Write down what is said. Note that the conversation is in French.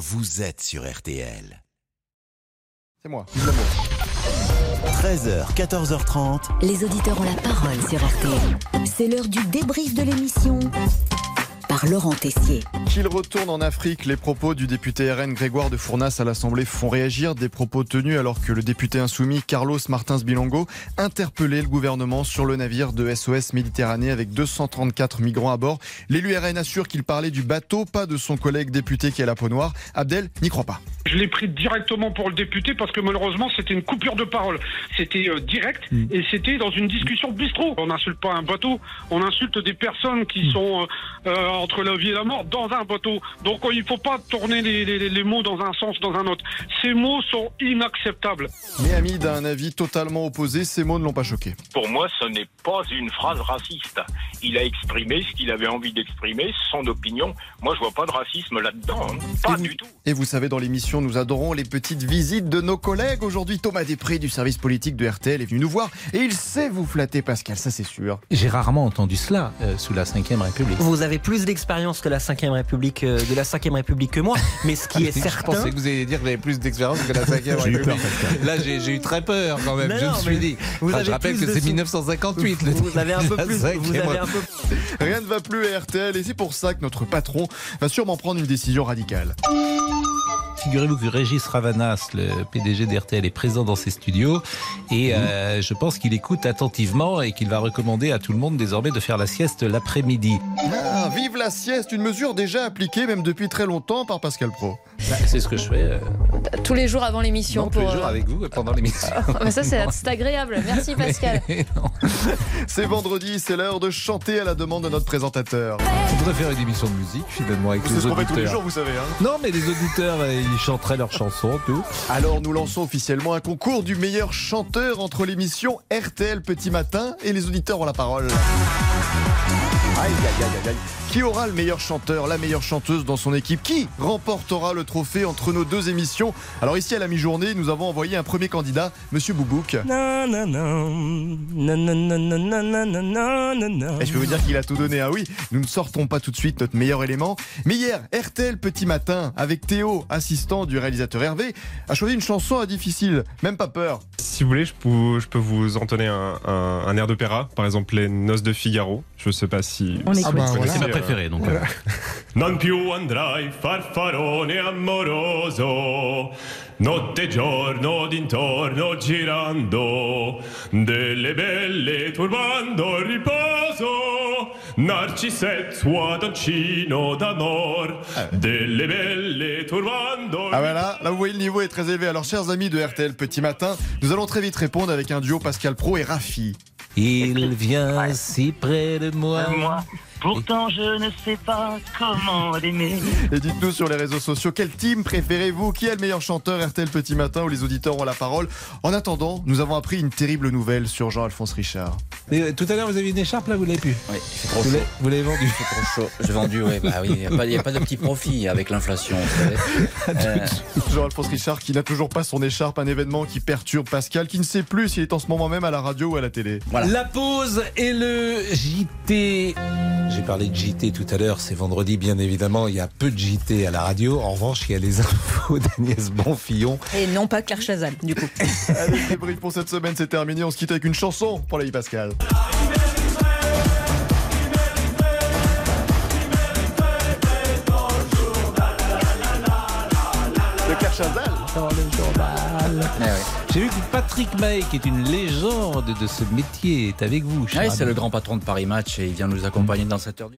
vous êtes sur RTL. C'est moi. 13h, 14h30. Les auditeurs ont la parole sur RTL. C'est l'heure du débrief de l'émission par Laurent Tessier. Qu'il retourne en Afrique, les propos du député RN Grégoire de Fournas à l'Assemblée font réagir. Des propos tenus alors que le député insoumis Carlos Martins Bilongo interpellait le gouvernement sur le navire de SOS Méditerranée avec 234 migrants à bord. L'élu RN assure qu'il parlait du bateau, pas de son collègue député qui a la peau noire. Abdel n'y croit pas. Je l'ai pris directement pour le député parce que malheureusement c'était une coupure de parole. C'était euh, direct et c'était dans une discussion bistrot. On n'insulte pas un bateau, on insulte des personnes qui sont euh, euh, entre la vie et la mort dans un bateau. Donc euh, il ne faut pas tourner les, les- les mots dans un sens, dans un autre. Ces mots sont inacceptables. Mais Hamid a un avis totalement opposé. Ces mots ne l'ont pas choqué. Pour moi, ce n'est pas une phrase raciste. Il a exprimé ce qu'il avait envie d'exprimer, son opinion. Moi, je vois pas de racisme là-dedans. hein. Pas Et vous- du tout. Et vous savez, dans l'émission, nous adorons les petites visites de nos collègues. Aujourd'hui, Thomas Després du service politique de RTL est venu nous voir et il sait vous flatter, Pascal, ça c'est sûr. J'ai rarement entendu cela euh, sous la Ve République. Vous avez plus d'expérience que la 5 République, euh, de la 5 République que moi, mais ce qui est Je certain. pensais que vous alliez dire que j'avais plus d'expérience que la 5 J'ai eu peur, République. Là, j'ai j'ai eu très peur quand même. Non, je me suis dit. vous Enfin, avez je rappelle plus que de c'est sou- 1958. le Vous avez un peu plus. Vous avez un peu. Rien ne va plus à RTL et c'est pour ça que notre patron va sûrement prendre une décision radicale. Figurez-vous que Régis Ravanas, le PDG d'RTL, est présent dans ses studios et euh, je pense qu'il écoute attentivement et qu'il va recommander à tout le monde désormais de faire la sieste l'après-midi. Ah, vive la sieste, une mesure déjà appliquée même depuis très longtemps par Pascal Pro. Bah, c'est ce que je fais euh, Tous les jours avant l'émission. tous les pour, jours euh, avec vous pendant l'émission. Ah, mais ça, c'est agréable. Merci, Pascal. C'est vendredi, c'est l'heure de chanter à la demande de notre présentateur. On devrait faire une émission de musique finalement avec C'est les ce qu'on fait tous les auditeurs. jours, vous savez. Hein. Non, mais les auditeurs, euh, ils chanteraient leurs chansons, tout. Alors nous lançons officiellement un concours du meilleur chanteur entre l'émission RTL Petit Matin et les auditeurs ont la parole. Aïe, aïe, aïe, aïe, aïe. Qui aura le meilleur chanteur, la meilleure chanteuse dans son équipe Qui remportera le trophée entre nos deux émissions Alors ici à la mi-journée, nous avons envoyé un premier candidat, Monsieur Boubouk. Et je peux vous dire qu'il a tout donné. Ah oui, nous ne sortons pas tout de suite notre meilleur élément. Mais hier, RTL Petit Matin, avec Théo, assistant du réalisateur Hervé, a choisi une chanson à difficile. Même pas peur. Si vous voulez, je peux, je peux vous entonner un, un, un air d'opéra, par exemple les Noces de Figaro. Je sais pas si. On si Ah bah, connaissez, C'est ma préférée, donc. euh. Non più andrai farfarone amoroso Notte e giorno d'intorno girando Delle belle turbando il riposo Narcisette sua doncino d'amor Delle belle turbando Ah voilà, là vous voyez le niveau est très élevé. Alors chers amis de RTL Petit Matin, nous allons très vite répondre avec un duo Pascal Pro et Rafi. Il vient si près de moi. moi. Pourtant, je ne sais pas comment l'aimer. Et dites-nous sur les réseaux sociaux, quel team préférez-vous? Qui est le meilleur chanteur RTL Petit Matin où les auditeurs ont la parole? En attendant, nous avons appris une terrible nouvelle sur Jean-Alphonse Richard. Euh, tout à l'heure, vous avez une écharpe, là, vous l'avez pu. Oui, il fait trop Vous chaud. vous l'avez vendue. Il fait trop chaud. J'ai vendu, oui. Bah oui, il n'y a, a pas de petit profit avec l'inflation. vous savez. Euh, Jean-Alphonse Richard qui n'a toujours pas son écharpe, un événement qui perturbe Pascal, qui ne sait plus s'il est en ce moment même à la radio ou à la télé. voilà. La pause et le JT. J'ai parlé de JT tout à l'heure, c'est vendredi bien évidemment, il y a peu de JT à la radio. En revanche, il y a les infos d'Agnès Bonfillon. Et non pas Claire Chazal, du coup. Allez, le débrief pour cette semaine, c'est terminé. On se quitte avec une chanson pour l'ami Pascal. De Claire Chazal. Ouais. J'ai vu que Patrick May, qui est une légende de ce métier, est avec vous. Ouais, c'est le grand patron de Paris Match et il vient nous accompagner dans cette heure du